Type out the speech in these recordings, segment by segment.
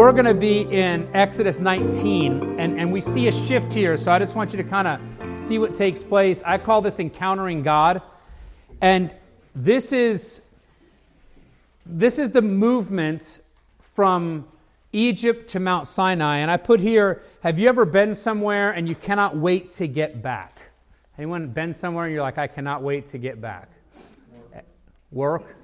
we're going to be in Exodus 19, and, and we see a shift here. So I just want you to kind of see what takes place. I call this encountering God. And this is this is the movement from Egypt to Mount Sinai. And I put here, have you ever been somewhere and you cannot wait to get back? Anyone been somewhere and you're like, I cannot wait to get back? Work?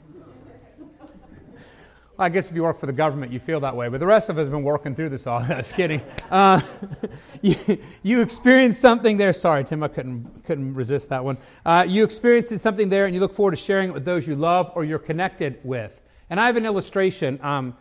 I guess if you work for the government, you feel that way, but the rest of us have been working through this all. Just kidding. Uh, you, you experienced something there. Sorry, Tim, I couldn't, couldn't resist that one. Uh, you experienced something there, and you look forward to sharing it with those you love or you're connected with. And I have an illustration. Um,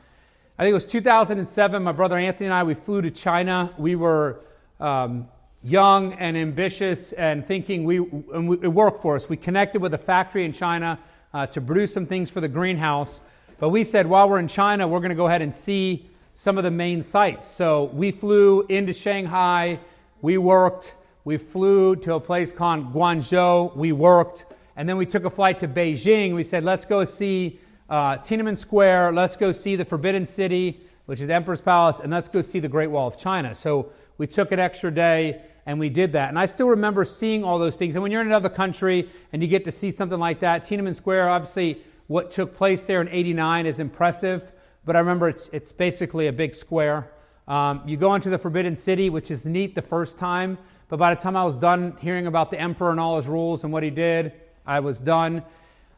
I think it was 2007. My brother Anthony and I, we flew to China. We were um, young and ambitious and thinking we, and we, it worked for us. We connected with a factory in China uh, to produce some things for the greenhouse. But we said while we're in China, we're going to go ahead and see some of the main sites. So we flew into Shanghai, we worked, we flew to a place called Guangzhou, we worked, and then we took a flight to Beijing. We said, let's go see uh, Tiananmen Square, let's go see the Forbidden City, which is the Emperor's Palace, and let's go see the Great Wall of China. So we took an extra day and we did that. And I still remember seeing all those things. And when you're in another country and you get to see something like that, Tiananmen Square, obviously, what took place there in 89 is impressive, but I remember it's, it's basically a big square. Um, you go into the Forbidden City, which is neat the first time, but by the time I was done hearing about the emperor and all his rules and what he did, I was done.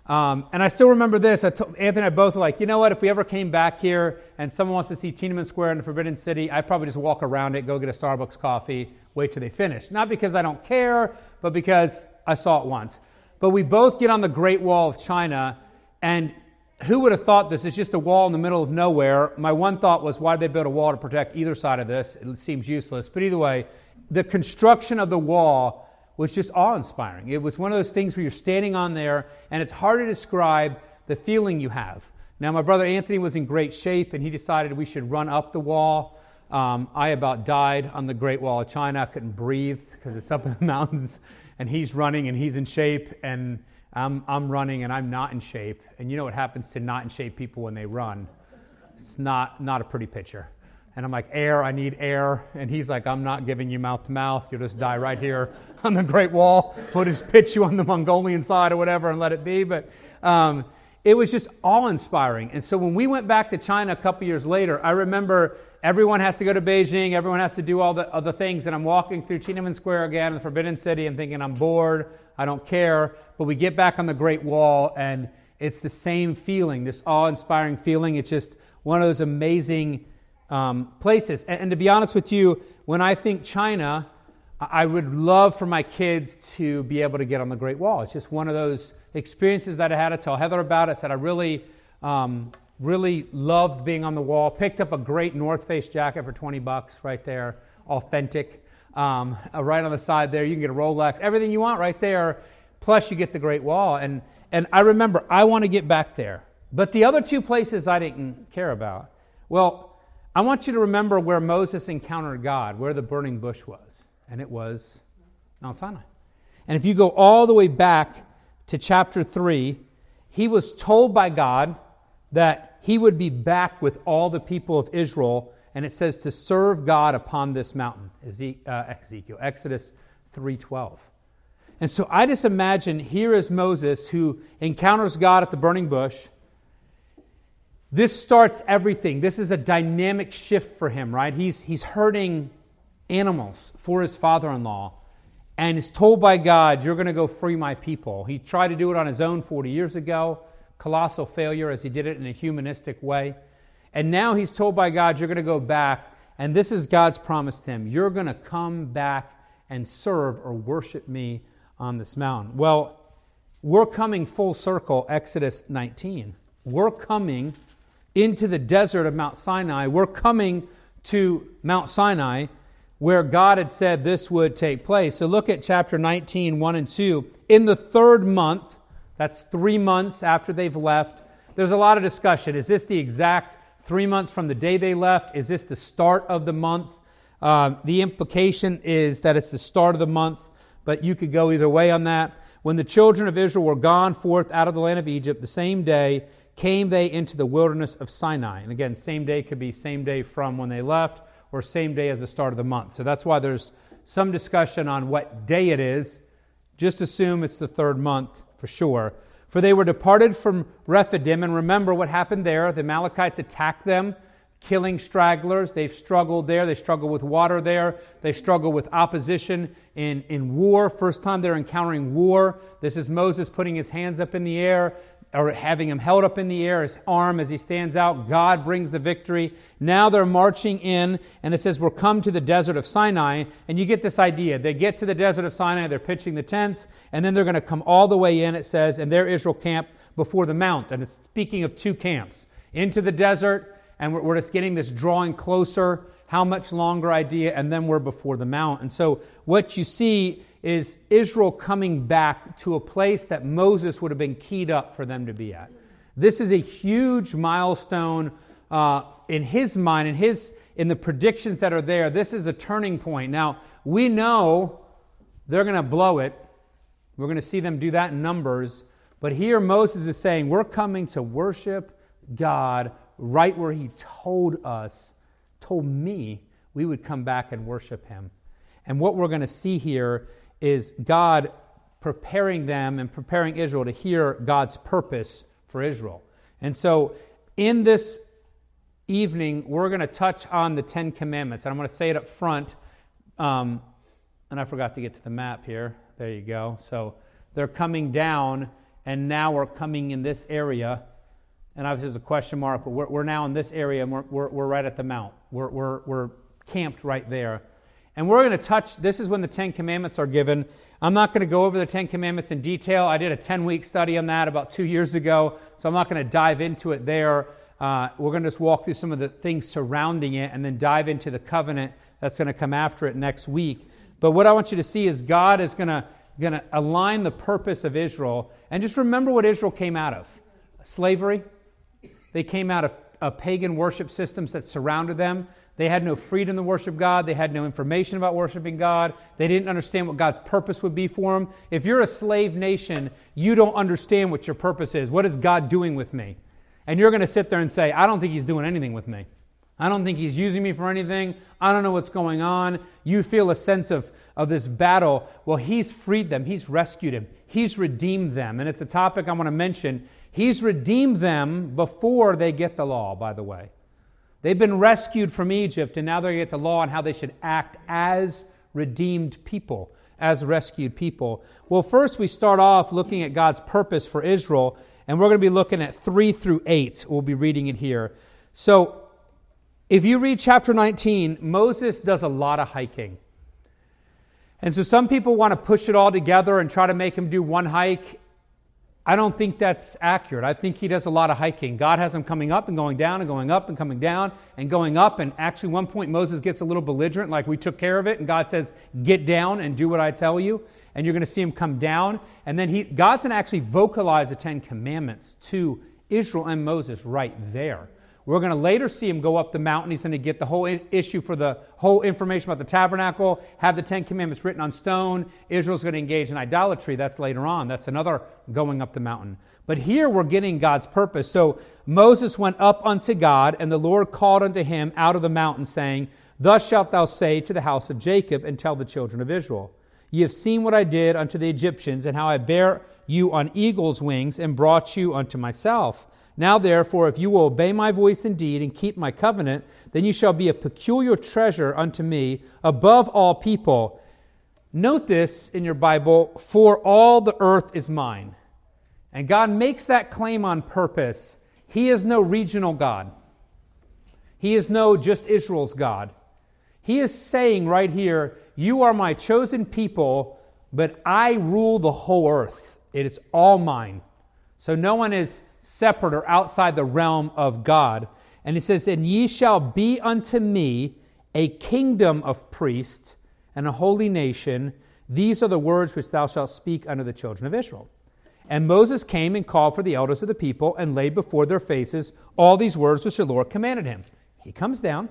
Um, and I still remember this. I told, Anthony and I both were like, you know what? If we ever came back here and someone wants to see Tiananmen Square in the Forbidden City, I'd probably just walk around it, go get a Starbucks coffee, wait till they finish. Not because I don't care, but because I saw it once. But we both get on the Great Wall of China and who would have thought this is just a wall in the middle of nowhere? My one thought was, why did they build a wall to protect either side of this? It seems useless. But either way, the construction of the wall was just awe inspiring. It was one of those things where you're standing on there, and it's hard to describe the feeling you have. Now, my brother Anthony was in great shape, and he decided we should run up the wall. Um, I about died on the Great Wall of China. I couldn't breathe because it's up in the mountains, and he's running and he's in shape, and I'm, I'm running and I'm not in shape. And you know what happens to not in shape people when they run? It's not, not a pretty picture. And I'm like, air, I need air. And he's like, I'm not giving you mouth to mouth. You'll just die right here on the Great Wall. We'll just pitch you on the Mongolian side or whatever and let it be. But um, it was just awe inspiring. And so when we went back to China a couple years later, I remember everyone has to go to Beijing, everyone has to do all the other things. And I'm walking through Tiananmen Square again, in the Forbidden City, and thinking, I'm bored, I don't care. But we get back on the Great Wall, and it's the same feeling, this awe inspiring feeling. It's just one of those amazing um, places. And, and to be honest with you, when I think China, I would love for my kids to be able to get on the Great Wall. It's just one of those experiences that I had to tell Heather about. I said I really, um, really loved being on the wall. Picked up a great North Face jacket for 20 bucks right there, authentic. Um, uh, right on the side there, you can get a Rolex, everything you want right there. Plus, you get the Great Wall. And, and I remember I want to get back there. But the other two places I didn't care about. Well, I want you to remember where Moses encountered God, where the burning bush was and it was Mount Sinai. And if you go all the way back to chapter 3, he was told by God that he would be back with all the people of Israel, and it says to serve God upon this mountain. Uh, Ezekiel, Exodus 3:12. And so I just imagine here is Moses who encounters God at the burning bush. This starts everything. This is a dynamic shift for him, right? He's, he's herding animals for his father in law and is told by God, You're going to go free my people. He tried to do it on his own 40 years ago, colossal failure as he did it in a humanistic way. And now he's told by God, You're going to go back, and this is God's promise to him You're going to come back and serve or worship me on this mountain. Well, we're coming full circle, Exodus 19. We're coming into the desert of Mount Sinai. We're coming to Mount Sinai where God had said this would take place. So look at chapter 19, 1 and 2. In the third month, that's three months after they've left, there's a lot of discussion. Is this the exact three months from the day they left? Is this the start of the month? Uh, the implication is that it's the start of the month, but you could go either way on that. When the children of Israel were gone forth out of the land of Egypt, the same day came they into the wilderness of Sinai. And again, same day could be same day from when they left or same day as the start of the month. So that's why there's some discussion on what day it is. Just assume it's the third month for sure. For they were departed from Rephidim, and remember what happened there. The Amalekites attacked them, killing stragglers. They've struggled there. They struggle with water there. They struggle with opposition in, in war. First time they're encountering war. This is Moses putting his hands up in the air, or having him held up in the air, his arm as he stands out. God brings the victory. Now they're marching in, and it says, We're come to the desert of Sinai. And you get this idea. They get to the desert of Sinai, they're pitching the tents, and then they're going to come all the way in, it says, and there Israel camp before the mount. And it's speaking of two camps into the desert, and we're, we're just getting this drawing closer. How much longer idea, and then we're before the mount. And so what you see is Israel coming back to a place that Moses would have been keyed up for them to be at. This is a huge milestone uh, in his mind, in his in the predictions that are there. This is a turning point. Now we know they're going to blow it. We're going to see them do that in Numbers. But here Moses is saying, We're coming to worship God right where He told us, told me we would come back and worship Him. And what we're going to see here is God preparing them and preparing Israel to hear God's purpose for Israel. And so, in this evening, we're going to touch on the Ten Commandments. And I'm going to say it up front. Um, and I forgot to get to the map here. There you go. So, they're coming down, and now we're coming in this area. And obviously, there's a question mark, but we're, we're now in this area, and we're, we're, we're right at the mount. We're, we're, we're camped right there. And we're going to touch, this is when the Ten Commandments are given. I'm not going to go over the Ten Commandments in detail. I did a 10 week study on that about two years ago, so I'm not going to dive into it there. Uh, we're going to just walk through some of the things surrounding it and then dive into the covenant that's going to come after it next week. But what I want you to see is God is going to, going to align the purpose of Israel. And just remember what Israel came out of slavery. They came out of, pagan worship systems that surrounded them. They had no freedom to worship God. They had no information about worshiping God. They didn't understand what God's purpose would be for them. If you're a slave nation, you don't understand what your purpose is. What is God doing with me? And you're going to sit there and say, I don't think He's doing anything with me. I don't think He's using me for anything. I don't know what's going on. You feel a sense of, of this battle. Well, He's freed them, He's rescued them, He's redeemed them. And it's a topic I want to mention. He's redeemed them before they get the law, by the way. They've been rescued from Egypt, and now to get the law on how they should act as redeemed people, as rescued people. Well, first we start off looking at God's purpose for Israel, and we're going to be looking at 3 through 8. We'll be reading it here. So, if you read chapter 19, Moses does a lot of hiking. And so some people want to push it all together and try to make him do one hike. I don't think that's accurate. I think he does a lot of hiking. God has him coming up and going down and going up and coming down and going up. And actually, one point, Moses gets a little belligerent, like we took care of it. And God says, Get down and do what I tell you. And you're going to see him come down. And then he, God's going to actually vocalize the Ten Commandments to Israel and Moses right there. We're going to later see him go up the mountain. He's going to get the whole issue for the whole information about the tabernacle, have the Ten Commandments written on stone. Israel's going to engage in idolatry. That's later on. That's another going up the mountain. But here we're getting God's purpose. So Moses went up unto God, and the Lord called unto him out of the mountain, saying, Thus shalt thou say to the house of Jacob, and tell the children of Israel, Ye have seen what I did unto the Egyptians, and how I bare you on eagle's wings, and brought you unto myself. Now, therefore, if you will obey my voice indeed and keep my covenant, then you shall be a peculiar treasure unto me above all people. Note this in your Bible for all the earth is mine. And God makes that claim on purpose. He is no regional God, He is no just Israel's God. He is saying right here, You are my chosen people, but I rule the whole earth. It is all mine. So no one is separate or outside the realm of God. And he says, And ye shall be unto me a kingdom of priests and a holy nation. These are the words which thou shalt speak unto the children of Israel. And Moses came and called for the elders of the people and laid before their faces all these words which the Lord commanded him. He comes down.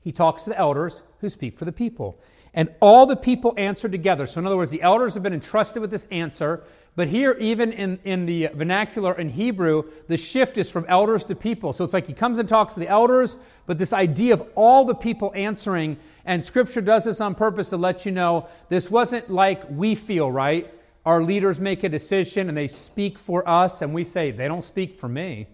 He talks to the elders who speak for the people. And all the people answered together. So, in other words, the elders have been entrusted with this answer. But here, even in, in the vernacular in Hebrew, the shift is from elders to people. So it's like he comes and talks to the elders, but this idea of all the people answering, and Scripture does this on purpose to let you know this wasn't like we feel, right? Our leaders make a decision and they speak for us, and we say, they don't speak for me.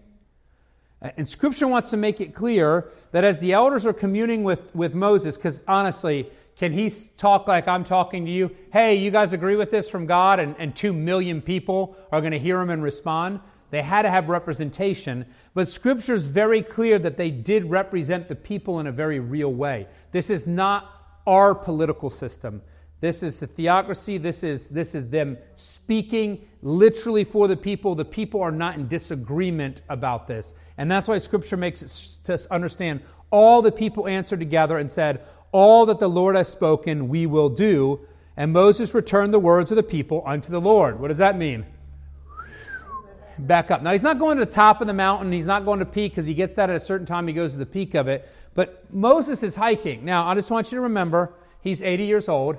And Scripture wants to make it clear that as the elders are communing with, with Moses, because honestly, can he talk like I'm talking to you? Hey, you guys agree with this from God? And, and two million people are going to hear him and respond. They had to have representation, but Scripture is very clear that they did represent the people in a very real way. This is not our political system. This is the theocracy. This is, this is them speaking literally for the people. The people are not in disagreement about this. And that's why Scripture makes us understand all the people answered together and said, All that the Lord has spoken, we will do. And Moses returned the words of the people unto the Lord. What does that mean? Back up. Now, he's not going to the top of the mountain. He's not going to peak because he gets that at a certain time. He goes to the peak of it. But Moses is hiking. Now, I just want you to remember he's 80 years old.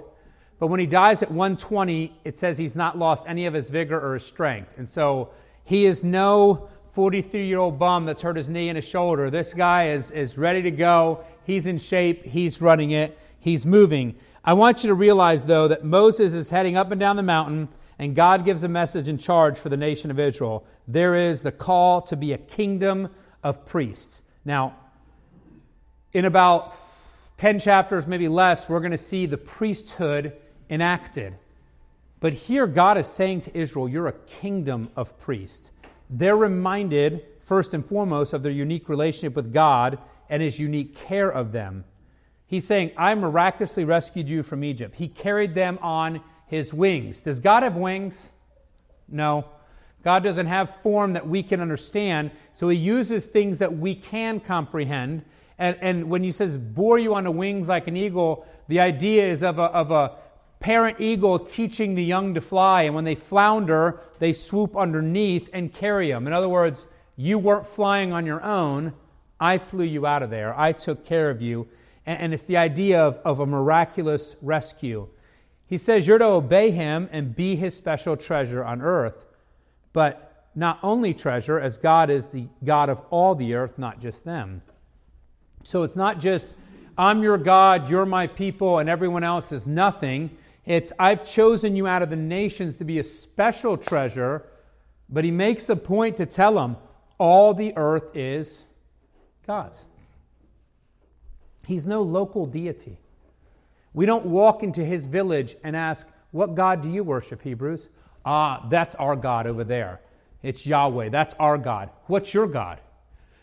But when he dies at 120, it says he's not lost any of his vigor or his strength. And so he is no 43 year old bum that's hurt his knee and his shoulder. This guy is, is ready to go. He's in shape. He's running it. He's moving. I want you to realize, though, that Moses is heading up and down the mountain, and God gives a message in charge for the nation of Israel. There is the call to be a kingdom of priests. Now, in about 10 chapters, maybe less, we're going to see the priesthood enacted. But here, God is saying to Israel, You're a kingdom of priests. They're reminded, first and foremost, of their unique relationship with God and his unique care of them. He's saying, I miraculously rescued you from Egypt. He carried them on his wings. Does God have wings? No. God doesn't have form that we can understand, so he uses things that we can comprehend. And, and when he says, bore you on the wings like an eagle, the idea is of a, of a parent eagle teaching the young to fly, and when they flounder, they swoop underneath and carry them. In other words, you weren't flying on your own. I flew you out of there. I took care of you. And, it's the idea of, of a miraculous rescue. He says you're to obey him and be his special treasure on earth, but not only treasure, as God is the God of all the earth, not just them. So it's not just, I'm your God, you're my people, and everyone else is nothing. It's, I've chosen you out of the nations to be a special treasure, but he makes a point to tell them all the earth is God's. He's no local deity. We don't walk into his village and ask, What God do you worship, Hebrews? Ah, that's our God over there. It's Yahweh. That's our God. What's your God?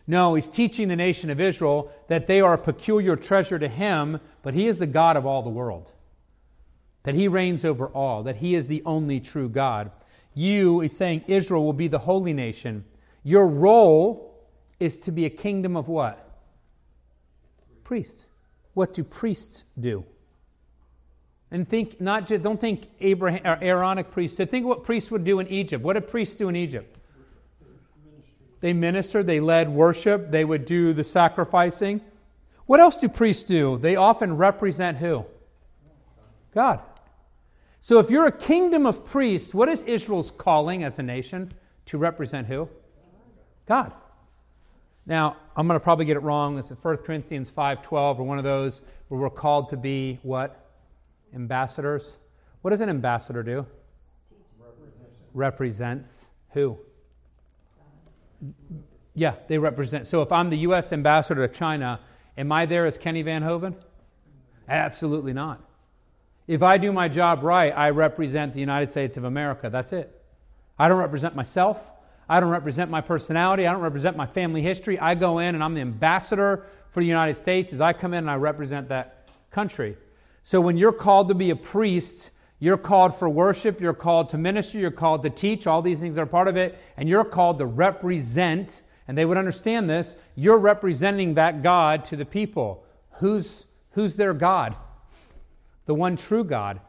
No, he's teaching the nation of Israel that they are a peculiar treasure to him, but he is the God of all the world that he reigns over all, that he is the only true God. You, he's saying, Israel will be the holy nation. Your role is to be a kingdom of what? Priests. What do priests do? And think not just don't think Abraham or Aaronic priesthood. Think what priests would do in Egypt. What did priests do in Egypt? They ministered, they led worship, they would do the sacrificing. What else do priests do? They often represent who? God. So if you're a kingdom of priests, what is Israel's calling as a nation? To represent who? God. Now, I'm going to probably get it wrong. It's 1 Corinthians 5:12 or one of those where we're called to be what? Ambassadors. What does an ambassador do? Represents who? Yeah, they represent. So if I'm the U.S. ambassador to China, am I there as Kenny Van Hoven? Absolutely not. If I do my job right, I represent the United States of America. That's it. I don't represent myself. I don't represent my personality. I don't represent my family history. I go in and I'm the ambassador for the United States as I come in and I represent that country. So when you're called to be a priest, you're called for worship, you're called to minister, you're called to teach. All these things are part of it. And you're called to represent, and they would understand this, you're representing that God to the people. Who's, who's their God? the one true God.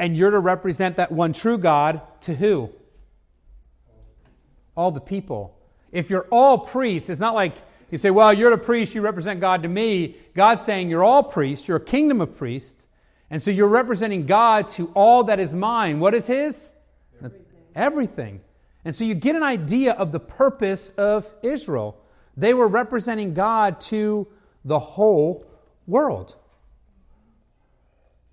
And you're to represent that one true God to who? All the people. If you're all priests, it's not like you say, well, you're the priest, you represent God to me. God's saying you're all priests, you're a kingdom of priests. And so you're representing God to all that is mine. What is His? Everything. everything. And so you get an idea of the purpose of Israel. They were representing God to the whole world.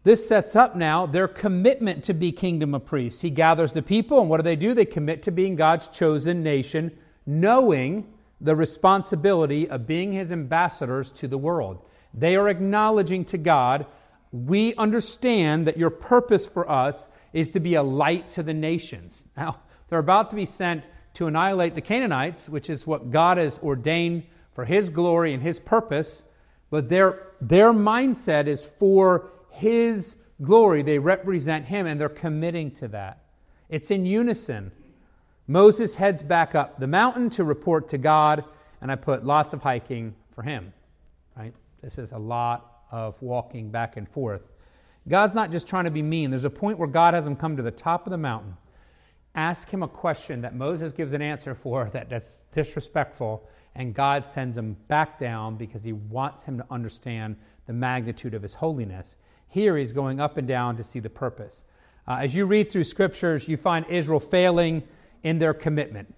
This sets up now their commitment to be kingdom of priests. He gathers the people, and what do they do? They commit to being God's chosen nation, knowing the responsibility of being his ambassadors to the world. They are acknowledging to God, we understand that your purpose for us is to be a light to the nations. Now, they're about to be sent to annihilate the Canaanites, which is what God has ordained for his glory and his purpose, but their, their mindset is for his glory. They represent Him and they're committing to that. It's in unison. Moses heads back up the mountain to report to God, and I put lots of hiking for him. Right? This is a lot of walking back and forth. God's not just trying to be mean. There's a point where God has him come to the top of the mountain, ask him a question that Moses gives an answer for that that's disrespectful, and God sends him back down because he wants him to understand the magnitude of his holiness. Here he's going up and down to see the purpose. Uh, as you read through scriptures, you find Israel failing in their commitment.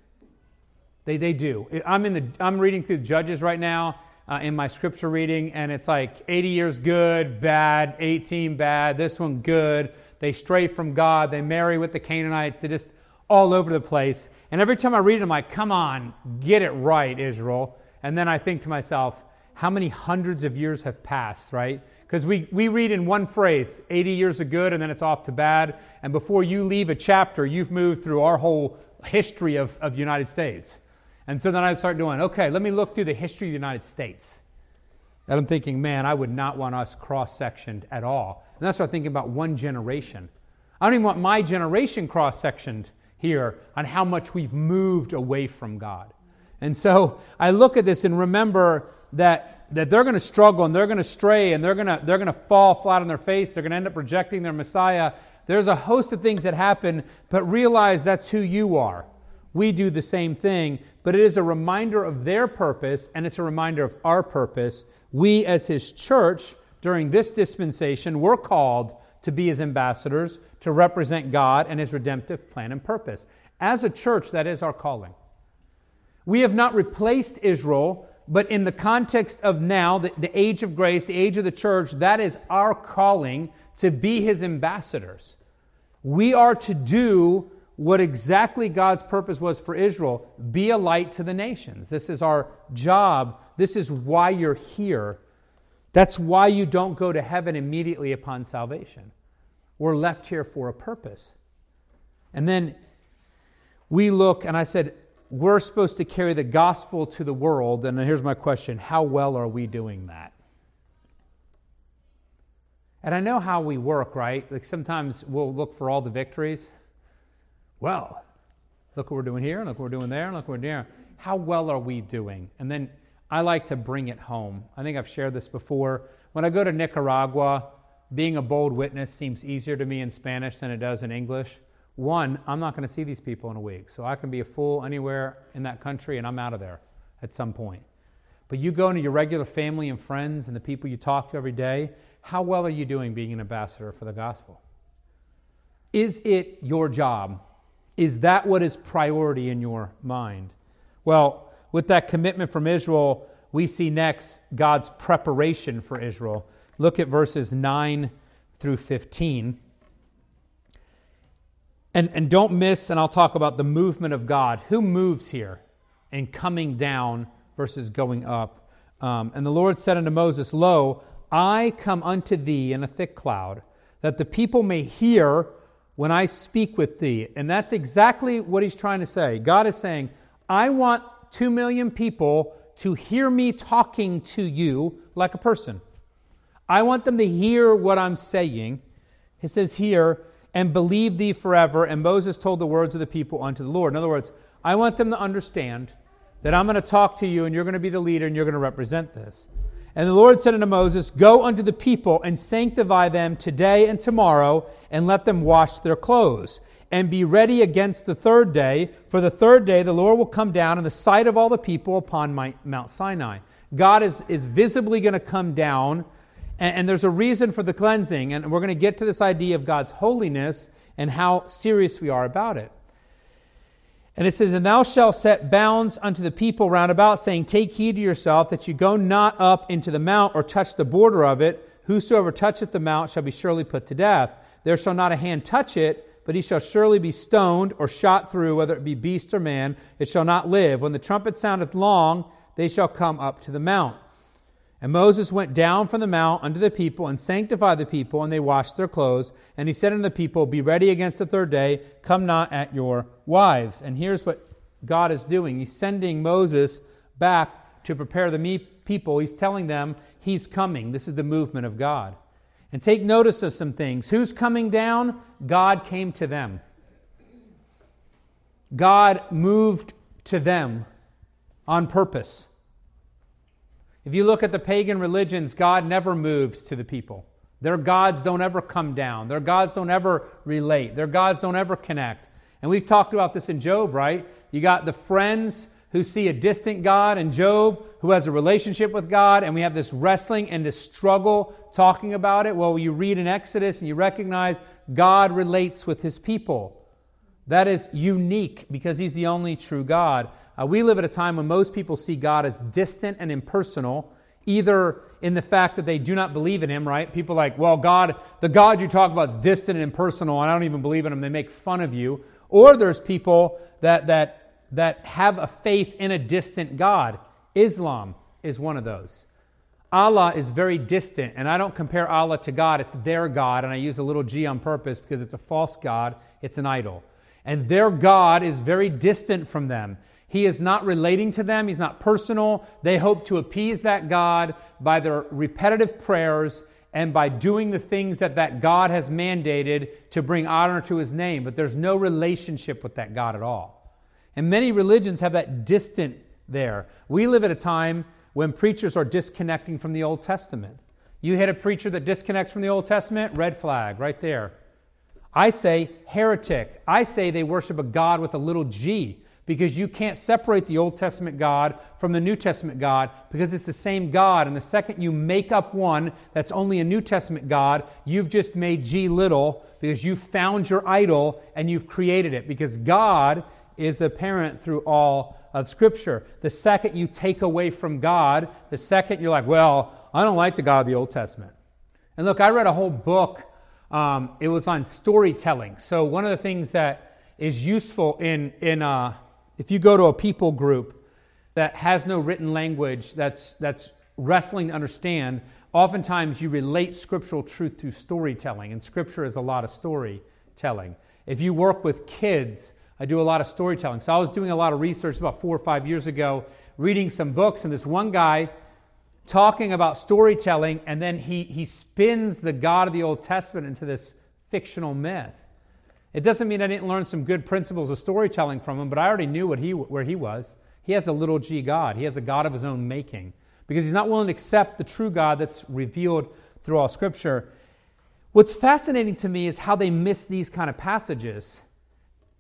They, they do. I'm, in the, I'm reading through Judges right now uh, in my scripture reading, and it's like 80 years good, bad, 18 bad, this one good. They stray from God, they marry with the Canaanites, they just all over the place. And every time I read it, I'm like, come on, get it right, Israel. And then I think to myself, how many hundreds of years have passed, right? Because we, we read in one phrase, 80 years of good, and then it's off to bad. And before you leave a chapter, you've moved through our whole history of, of United States. And so then I start doing, okay, let me look through the history of the United States. And I'm thinking, man, I would not want us cross sectioned at all. And that's what I'm thinking about one generation. I don't even want my generation cross sectioned here on how much we've moved away from God. And so I look at this and remember that that they're going to struggle and they're going to stray and they're going to, they're going to fall flat on their face. They're going to end up rejecting their Messiah. There's a host of things that happen, but realize that's who you are. We do the same thing, but it is a reminder of their purpose and it's a reminder of our purpose. We, as His church, during this dispensation, we're called to be His ambassadors, to represent God and His redemptive plan and purpose. As a church, that is our calling. We have not replaced Israel but in the context of now, the, the age of grace, the age of the church, that is our calling to be his ambassadors. We are to do what exactly God's purpose was for Israel be a light to the nations. This is our job. This is why you're here. That's why you don't go to heaven immediately upon salvation. We're left here for a purpose. And then we look, and I said, we're supposed to carry the gospel to the world. And here's my question How well are we doing that? And I know how we work, right? Like sometimes we'll look for all the victories. Well, look what we're doing here, look what we're doing there, look what we're doing. How well are we doing? And then I like to bring it home. I think I've shared this before. When I go to Nicaragua, being a bold witness seems easier to me in Spanish than it does in English. One, I'm not going to see these people in a week, so I can be a fool anywhere in that country and I'm out of there at some point. But you go into your regular family and friends and the people you talk to every day, how well are you doing being an ambassador for the gospel? Is it your job? Is that what is priority in your mind? Well, with that commitment from Israel, we see next God's preparation for Israel. Look at verses 9 through 15. And, and don't miss, and I'll talk about the movement of God. Who moves here and coming down versus going up? Um, and the Lord said unto Moses, Lo, I come unto thee in a thick cloud, that the people may hear when I speak with thee. And that's exactly what he's trying to say. God is saying, I want two million people to hear me talking to you like a person. I want them to hear what I'm saying. He says here, and believe thee forever. And Moses told the words of the people unto the Lord. In other words, I want them to understand that I'm going to talk to you and you're going to be the leader and you're going to represent this. And the Lord said unto Moses, Go unto the people and sanctify them today and tomorrow, and let them wash their clothes. And be ready against the third day, for the third day the Lord will come down in the sight of all the people upon my, Mount Sinai. God is, is visibly going to come down and, and there's a reason for the cleansing, and we're going to get to this idea of God's holiness and how serious we are about it. And it says, And thou shalt set bounds unto the people round about, saying, Take heed to yourself that you go not up into the mount or touch the border of it. Whosoever toucheth the mount shall be surely put to death. There shall not a hand touch it, but he shall surely be stoned or shot through, whether it be beast or man. It shall not live. When the trumpet soundeth long, they shall come up to the mount. And Moses went down from the mount unto the people and sanctified the people, and they washed their clothes. And he said unto the people, Be ready against the third day, come not at your wives. And here's what God is doing He's sending Moses back to prepare the people. He's telling them he's coming. This is the movement of God. And take notice of some things. Who's coming down? God came to them. God moved to them on purpose. If you look at the pagan religions, God never moves to the people. Their gods don't ever come down. Their gods don't ever relate. Their gods don't ever connect. And we've talked about this in Job, right? You got the friends who see a distant God and Job who has a relationship with God, and we have this wrestling and this struggle talking about it. Well, you read in Exodus and you recognize God relates with his people. That is unique because he's the only true God. Uh, we live at a time when most people see God as distant and impersonal, either in the fact that they do not believe in him, right? People like, well, God, the God you talk about is distant and impersonal, and I don't even believe in him. They make fun of you. Or there's people that, that that have a faith in a distant God. Islam is one of those. Allah is very distant, and I don't compare Allah to God, it's their God, and I use a little g on purpose because it's a false God, it's an idol. And their God is very distant from them. He is not relating to them, He's not personal. They hope to appease that God by their repetitive prayers and by doing the things that that God has mandated to bring honor to His name, but there's no relationship with that God at all. And many religions have that distant there. We live at a time when preachers are disconnecting from the Old Testament. You hit a preacher that disconnects from the Old Testament, red flag right there. I say heretic. I say they worship a God with a little g because you can't separate the Old Testament God from the New Testament God because it's the same God. And the second you make up one that's only a New Testament God, you've just made G little because you found your idol and you've created it because God is apparent through all of Scripture. The second you take away from God, the second you're like, well, I don't like the God of the Old Testament. And look, I read a whole book. Um, it was on storytelling. So one of the things that is useful in in uh, if you go to a people group that has no written language that's that's wrestling to understand, oftentimes you relate scriptural truth to storytelling, and Scripture is a lot of storytelling. If you work with kids I do a lot of storytelling. So I was doing a lot of research about four or five years ago, reading some books, and this one guy talking about storytelling, and then he, he spins the God of the Old Testament into this fictional myth. It doesn't mean I didn't learn some good principles of storytelling from him, but I already knew what he, where he was. He has a little g God, he has a God of his own making because he's not willing to accept the true God that's revealed through all Scripture. What's fascinating to me is how they miss these kind of passages.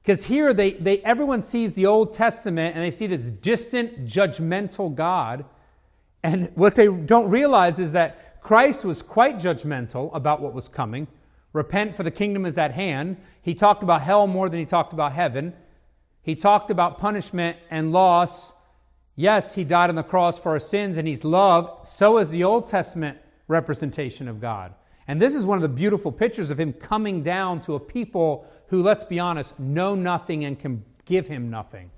Because here they, they everyone sees the Old Testament and they see this distant, judgmental God. And what they don't realize is that Christ was quite judgmental about what was coming. Repent, for the kingdom is at hand. He talked about hell more than he talked about heaven. He talked about punishment and loss. Yes, he died on the cross for our sins and he's loved. So is the Old Testament representation of God. And this is one of the beautiful pictures of him coming down to a people who, let's be honest, know nothing and can give him nothing.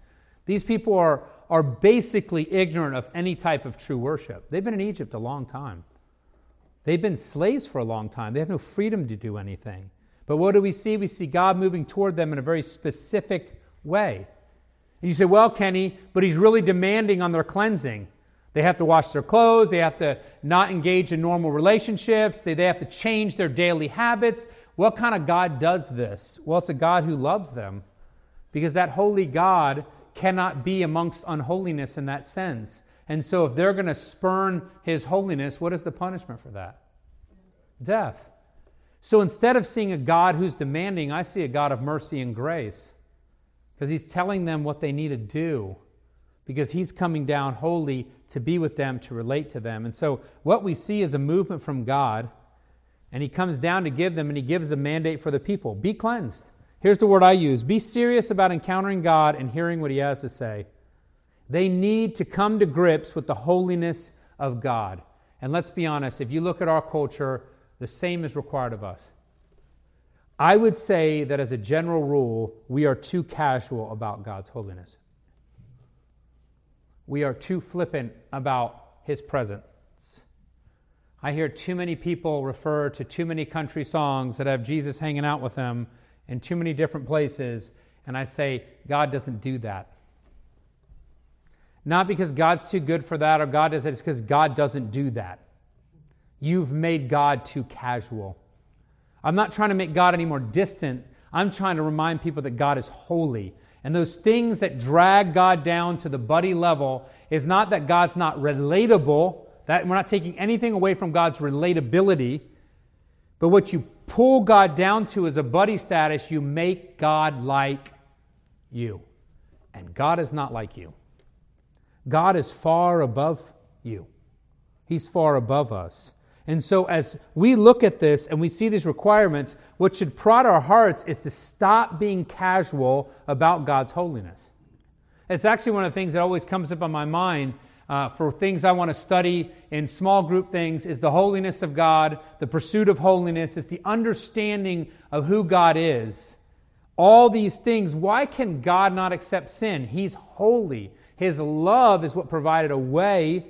These people are, are basically ignorant of any type of true worship. They've been in Egypt a long time. They've been slaves for a long time. They have no freedom to do anything. But what do we see? We see God moving toward them in a very specific way. And you say, well, Kenny, but he's really demanding on their cleansing. They have to wash their clothes. They have to not engage in normal relationships. They, they have to change their daily habits. What kind of God does this? Well, it's a God who loves them because that holy God cannot be amongst unholiness in that sense. And so, if they're going to spurn his holiness, what is the punishment for that? Death. So, instead of seeing a God who's demanding, I see a God of mercy and grace because he's telling them what they need to do because he's coming down holy to be with them, to relate to them. And so, what we see is a movement from God, and he comes down to give them, and he gives a mandate for the people be cleansed. Here's the word I use be serious about encountering God and hearing what He has to say. They need to come to grips with the holiness of God. And let's be honest, if you look at our culture, the same is required of us. I would say that as a general rule, we are too casual about God's holiness. We are too flippant about His presence. I hear too many people refer to too many country songs that have Jesus hanging out with them in too many different places, and I say, God doesn't do that. Not because God's too good for that or God does it, it's because God doesn't do that. You've made God too casual. I'm not trying to make God any more distant. I'm trying to remind people that God is holy. And those things that drag God down to the buddy level is not that God's not relatable, that we're not taking anything away from God's relatability, but what you pull God down to as a buddy status, you make God like you. And God is not like you. God is far above you, He's far above us. And so, as we look at this and we see these requirements, what should prod our hearts is to stop being casual about God's holiness. It's actually one of the things that always comes up on my mind uh, for things I want to study in small group things is the holiness of God, the pursuit of holiness, is the understanding of who God is. All these things, why can God not accept sin? He's holy. His love is what provided a way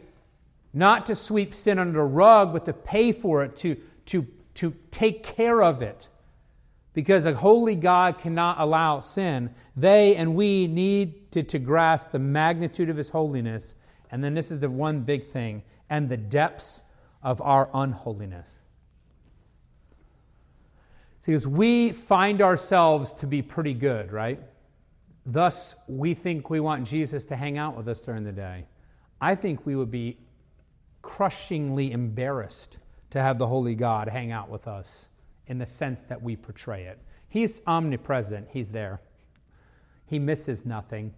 not to sweep sin under the rug, but to pay for it, to, to, to take care of it. Because a holy God cannot allow sin. They and we need to, to grasp the magnitude of His holiness. And then this is the one big thing and the depths of our unholiness. Because we find ourselves to be pretty good, right? Thus, we think we want Jesus to hang out with us during the day. I think we would be crushingly embarrassed to have the Holy God hang out with us in the sense that we portray it. He's omnipresent, He's there. He misses nothing.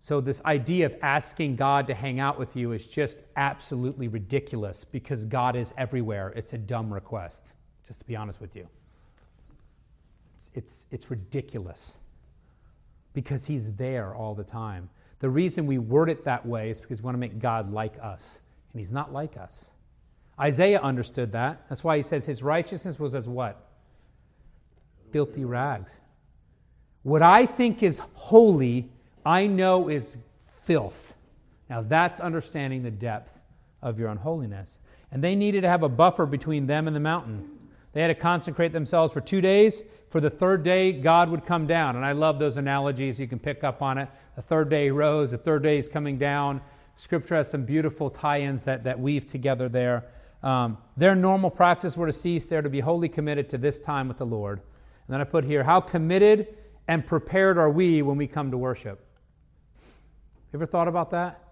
So, this idea of asking God to hang out with you is just absolutely ridiculous because God is everywhere. It's a dumb request, just to be honest with you. It's, it's, it's ridiculous because He's there all the time. The reason we word it that way is because we want to make God like us, and He's not like us. Isaiah understood that. That's why he says his righteousness was as what? Filthy rags. What I think is holy, I know is filth. Now that's understanding the depth of your unholiness. And they needed to have a buffer between them and the mountain. They had to consecrate themselves for two days. For the third day, God would come down. And I love those analogies. You can pick up on it. The third day he rose, the third day is coming down. Scripture has some beautiful tie ins that, that weave together there. Um, their normal practice were to cease. They're to be wholly committed to this time with the Lord. And then I put here, how committed and prepared are we when we come to worship? You ever thought about that?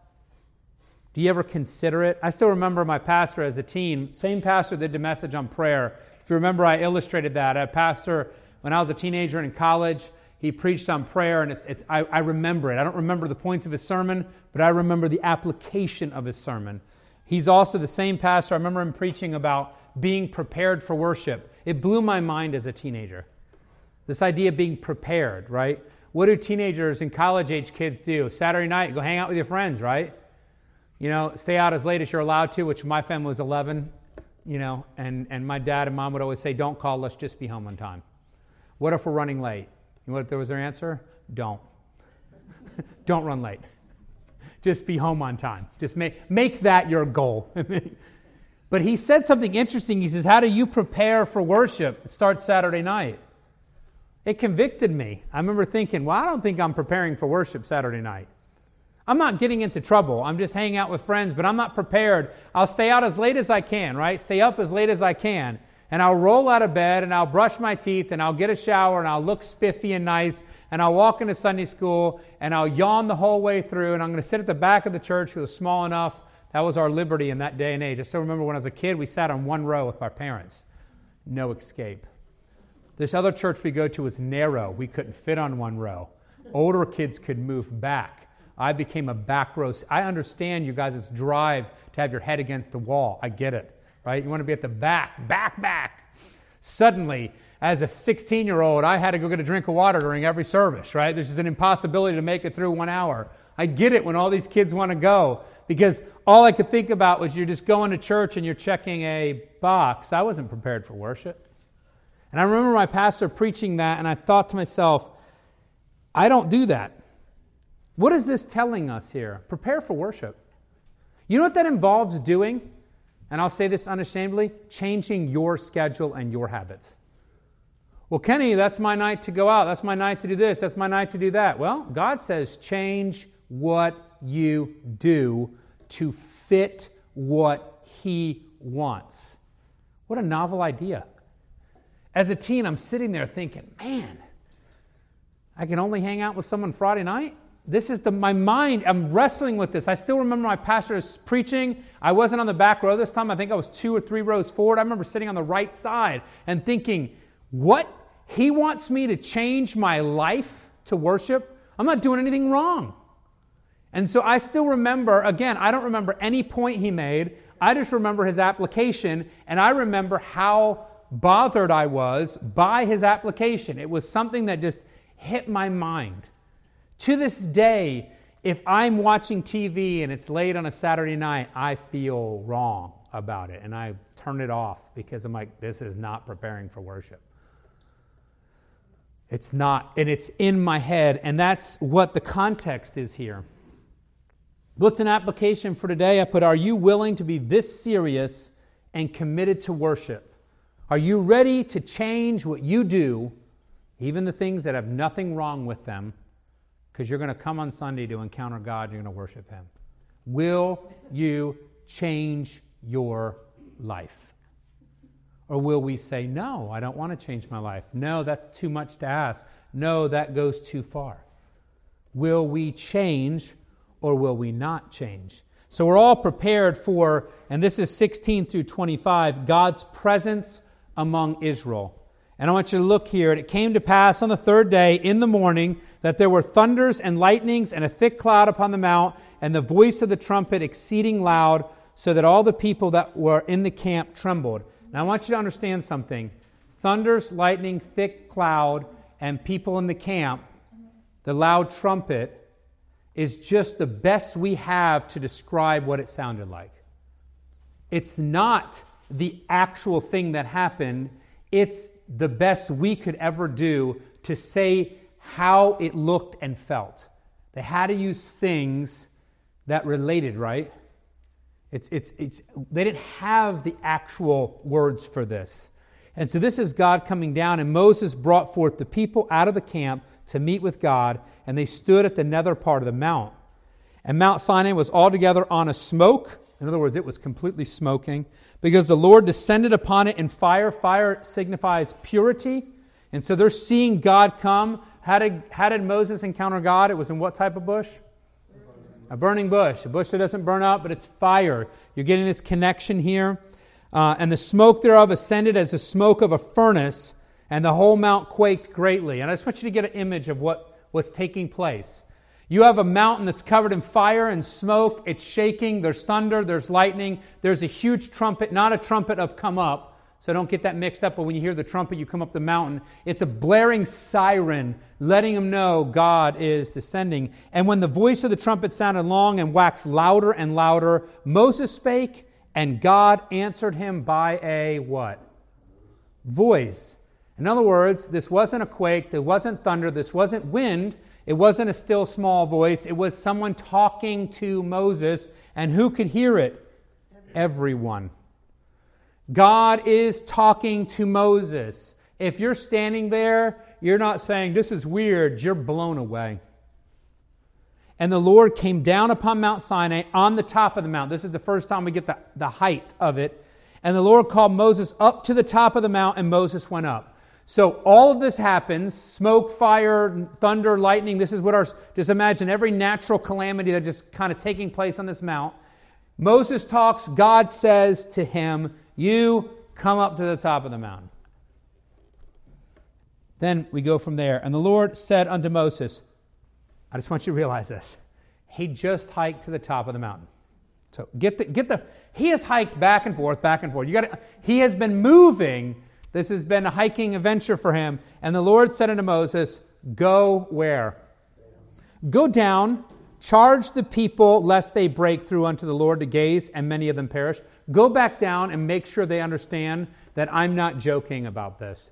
Do you ever consider it? I still remember my pastor as a teen, same pastor that did message on prayer. If you remember, I illustrated that. A pastor, when I was a teenager in college, he preached on prayer, and it's, it's, I, I remember it. I don't remember the points of his sermon, but I remember the application of his sermon. He's also the same pastor. I remember him preaching about being prepared for worship. It blew my mind as a teenager. This idea of being prepared, right? What do teenagers and college age kids do? Saturday night, go hang out with your friends, right? You know, stay out as late as you're allowed to, which my family was 11 you know, and, and my dad and mom would always say, don't call, let's just be home on time. What if we're running late? You know what was their answer? Don't. don't run late. Just be home on time. Just make, make that your goal. but he said something interesting. He says, How do you prepare for worship? It starts Saturday night. It convicted me. I remember thinking, Well, I don't think I'm preparing for worship Saturday night. I'm not getting into trouble. I'm just hanging out with friends, but I'm not prepared. I'll stay out as late as I can, right? Stay up as late as I can. And I'll roll out of bed and I'll brush my teeth and I'll get a shower and I'll look spiffy and nice and I'll walk into Sunday school and I'll yawn the whole way through and I'm going to sit at the back of the church. It was small enough. That was our liberty in that day and age. I still remember when I was a kid, we sat on one row with our parents. No escape. This other church we go to was narrow. We couldn't fit on one row. Older kids could move back. I became a back row. I understand you guys' drive to have your head against the wall. I get it, right? You want to be at the back, back, back. Suddenly, as a 16 year old, I had to go get a drink of water during every service, right? There's just an impossibility to make it through one hour. I get it when all these kids want to go because all I could think about was you're just going to church and you're checking a box. I wasn't prepared for worship. And I remember my pastor preaching that, and I thought to myself, I don't do that. What is this telling us here? Prepare for worship. You know what that involves doing? And I'll say this unashamedly changing your schedule and your habits. Well, Kenny, that's my night to go out. That's my night to do this. That's my night to do that. Well, God says change what you do to fit what He wants. What a novel idea. As a teen, I'm sitting there thinking, man, I can only hang out with someone Friday night? This is the, my mind. I'm wrestling with this. I still remember my pastor preaching. I wasn't on the back row this time. I think I was two or three rows forward. I remember sitting on the right side and thinking, what? He wants me to change my life to worship? I'm not doing anything wrong. And so I still remember, again, I don't remember any point he made. I just remember his application, and I remember how bothered I was by his application. It was something that just hit my mind. To this day, if I'm watching TV and it's late on a Saturday night, I feel wrong about it and I turn it off because I'm like, this is not preparing for worship. It's not, and it's in my head, and that's what the context is here. What's an application for today? I put, Are you willing to be this serious and committed to worship? Are you ready to change what you do, even the things that have nothing wrong with them, because you're going to come on Sunday to encounter God, you're going to worship Him. Will you change your life? Or will we say, No, I don't want to change my life? No, that's too much to ask. No, that goes too far. Will we change or will we not change? So we're all prepared for, and this is 16 through 25, God's presence among Israel. And I want you to look here. It came to pass on the third day in the morning that there were thunders and lightnings and a thick cloud upon the mount, and the voice of the trumpet exceeding loud, so that all the people that were in the camp trembled. Now I want you to understand something thunders, lightning, thick cloud, and people in the camp, the loud trumpet, is just the best we have to describe what it sounded like. It's not the actual thing that happened it's the best we could ever do to say how it looked and felt. They had to use things that related, right? It's, it's, it's, they didn't have the actual words for this. And so this is God coming down, and Moses brought forth the people out of the camp to meet with God, and they stood at the nether part of the mount. And Mount Sinai was altogether on a smoke. In other words, it was completely smoking because the Lord descended upon it in fire. Fire signifies purity. And so they're seeing God come. How did, how did Moses encounter God? It was in what type of bush? A burning bush. A bush that doesn't burn up, but it's fire. You're getting this connection here. Uh, and the smoke thereof ascended as the smoke of a furnace, and the whole mount quaked greatly. And I just want you to get an image of what, what's taking place. You have a mountain that's covered in fire and smoke. It's shaking. There's thunder. There's lightning. There's a huge trumpet, not a trumpet of come up. So don't get that mixed up. But when you hear the trumpet, you come up the mountain. It's a blaring siren letting them know God is descending. And when the voice of the trumpet sounded long and waxed louder and louder, Moses spake, and God answered him by a what? Voice. In other words, this wasn't a quake, there wasn't thunder, this wasn't wind. It wasn't a still small voice, it was someone talking to Moses. And who could hear it? Everyone. God is talking to Moses. If you're standing there, you're not saying, This is weird, you're blown away. And the Lord came down upon Mount Sinai on the top of the mount. This is the first time we get the, the height of it. And the Lord called Moses up to the top of the mount, and Moses went up. So all of this happens smoke, fire, thunder, lightning. This is what our, just imagine every natural calamity that just kind of taking place on this mount. Moses talks, God says to him, You come up to the top of the mountain. Then we go from there. And the Lord said unto Moses, I just want you to realize this. He just hiked to the top of the mountain. So get the, get the, he has hiked back and forth, back and forth. You got He has been moving This has been a hiking adventure for him. And the Lord said unto Moses, Go where? Go down, charge the people lest they break through unto the Lord to gaze, and many of them perish. Go back down and make sure they understand that I'm not joking about this.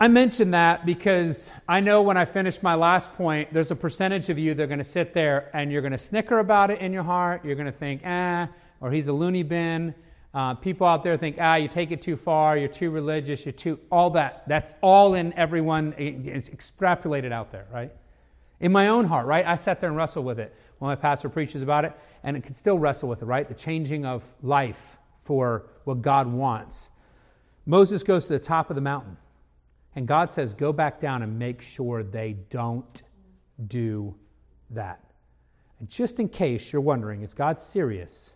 I mention that because I know when I finish my last point, there's a percentage of you that are going to sit there and you're going to snicker about it in your heart. You're going to think, ah, or he's a loony bin. Uh, people out there think, ah, you take it too far, you're too religious, you're too, all that. That's all in everyone, it's extrapolated out there, right? In my own heart, right? I sat there and wrestled with it when my pastor preaches about it, and it can still wrestle with it, right? The changing of life for what God wants. Moses goes to the top of the mountain. And God says, go back down and make sure they don't do that. And just in case you're wondering, is God serious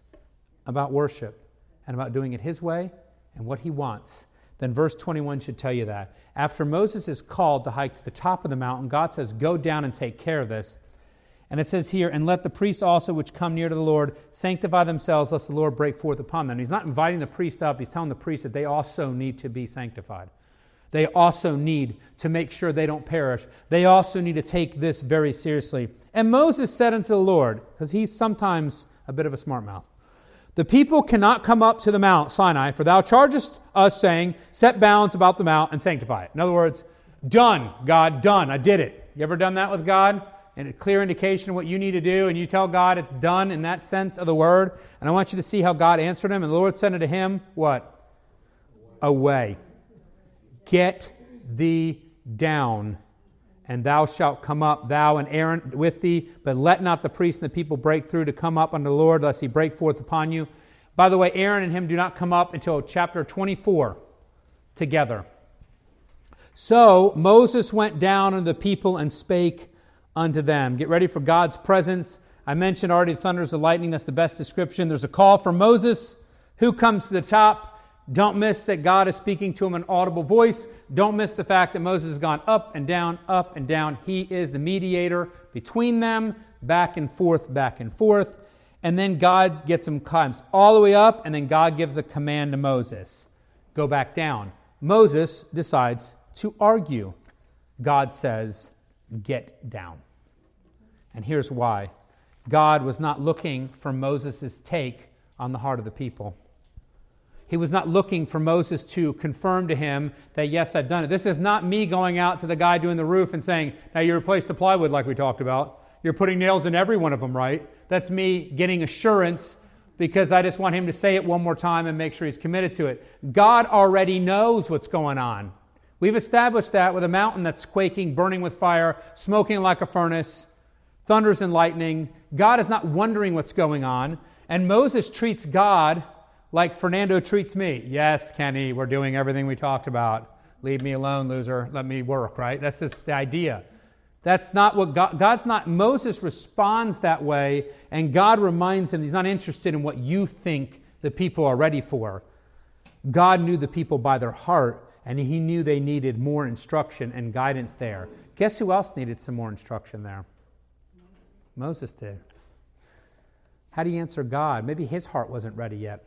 about worship and about doing it His way and what He wants? Then verse 21 should tell you that. After Moses is called to hike to the top of the mountain, God says, Go down and take care of this. And it says here, And let the priests also which come near to the Lord sanctify themselves, lest the Lord break forth upon them. He's not inviting the priest up, he's telling the priest that they also need to be sanctified they also need to make sure they don't perish. They also need to take this very seriously. And Moses said unto the Lord, because he's sometimes a bit of a smart mouth, the people cannot come up to the Mount Sinai, for thou chargest us, saying, Set bounds about the mount and sanctify it. In other words, done, God, done. I did it. You ever done that with God? And a clear indication of what you need to do, and you tell God it's done in that sense of the word. And I want you to see how God answered him. And the Lord said unto him, What? Away. Get thee down, and thou shalt come up, thou and Aaron with thee, but let not the priest and the people break through to come up unto the Lord, lest he break forth upon you. By the way, Aaron and him do not come up until chapter 24 together. So Moses went down unto the people and spake unto them. Get ready for God's presence. I mentioned already thunders, of lightning. That's the best description. There's a call for Moses. Who comes to the top? Don't miss that God is speaking to him in audible voice. Don't miss the fact that Moses has gone up and down, up and down. He is the mediator between them, back and forth, back and forth. And then God gets him, climbs all the way up, and then God gives a command to Moses go back down. Moses decides to argue. God says, get down. And here's why God was not looking for Moses' take on the heart of the people. He was not looking for Moses to confirm to him that, yes, I've done it. This is not me going out to the guy doing the roof and saying, now you replaced the plywood like we talked about. You're putting nails in every one of them, right? That's me getting assurance because I just want him to say it one more time and make sure he's committed to it. God already knows what's going on. We've established that with a mountain that's quaking, burning with fire, smoking like a furnace, thunders and lightning. God is not wondering what's going on. And Moses treats God like Fernando treats me. Yes, Kenny, we're doing everything we talked about. Leave me alone, loser. Let me work, right? That's just the idea. That's not what God, God's not. Moses responds that way, and God reminds him he's not interested in what you think the people are ready for. God knew the people by their heart, and he knew they needed more instruction and guidance there. Guess who else needed some more instruction there? Moses did. How do you answer God? Maybe his heart wasn't ready yet.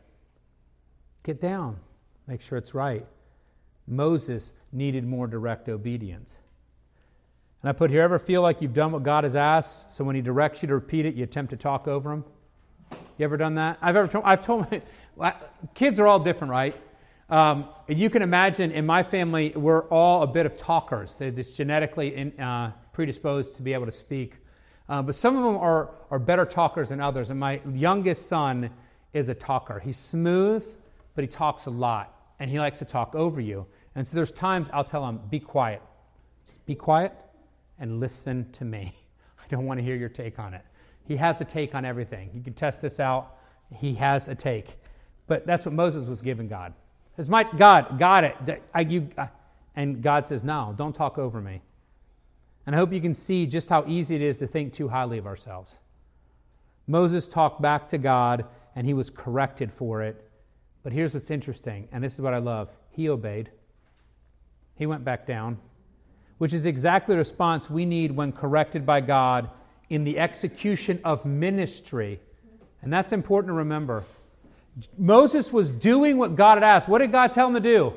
Get down, make sure it's right. Moses needed more direct obedience. And I put here, ever feel like you've done what God has asked, so when He directs you to repeat it, you attempt to talk over Him? You ever done that? I've ever told, I've told my, kids are all different, right? Um, and you can imagine in my family, we're all a bit of talkers. They're just genetically in, uh, predisposed to be able to speak. Uh, but some of them are, are better talkers than others. And my youngest son is a talker. He's smooth, but he talks a lot and he likes to talk over you. And so there's times I'll tell him, be quiet. Just be quiet and listen to me. I don't want to hear your take on it. He has a take on everything. You can test this out. He has a take. But that's what Moses was giving God. As my God, got it. I, you, I, and God says, no, don't talk over me. And I hope you can see just how easy it is to think too highly of ourselves. Moses talked back to God and he was corrected for it but here's what's interesting, and this is what I love. He obeyed, he went back down, which is exactly the response we need when corrected by God in the execution of ministry. And that's important to remember. Moses was doing what God had asked. What did God tell him to do?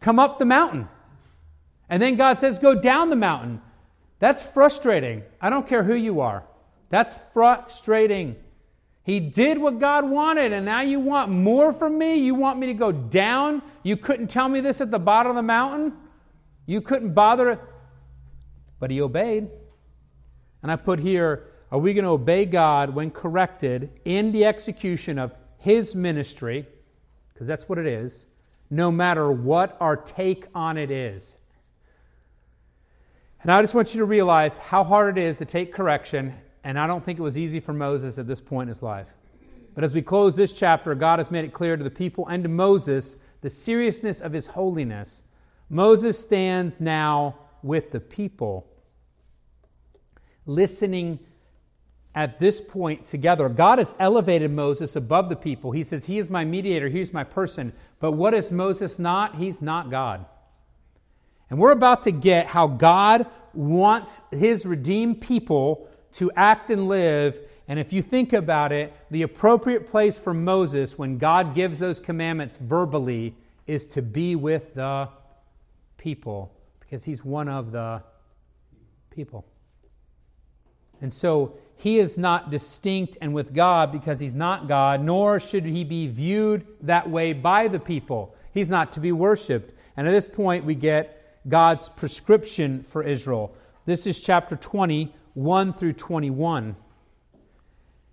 Come up the mountain. And then God says, Go down the mountain. That's frustrating. I don't care who you are. That's frustrating. He did what God wanted, and now you want more from me? You want me to go down? You couldn't tell me this at the bottom of the mountain? You couldn't bother. But he obeyed. And I put here, are we going to obey God when corrected in the execution of his ministry? Because that's what it is, no matter what our take on it is. And I just want you to realize how hard it is to take correction, and I don't think it was easy for Moses at this point in his life. But as we close this chapter, God has made it clear to the people and to Moses the seriousness of his holiness. Moses stands now with the people, listening at this point together. God has elevated Moses above the people. He says, He is my mediator, He's my person. But what is Moses not? He's not God. And we're about to get how God wants his redeemed people to act and live. And if you think about it, the appropriate place for Moses when God gives those commandments verbally is to be with the people because he's one of the people. And so he is not distinct and with God because he's not God, nor should he be viewed that way by the people. He's not to be worshiped. And at this point, we get God's prescription for Israel. This is chapter 20, 1 through 21.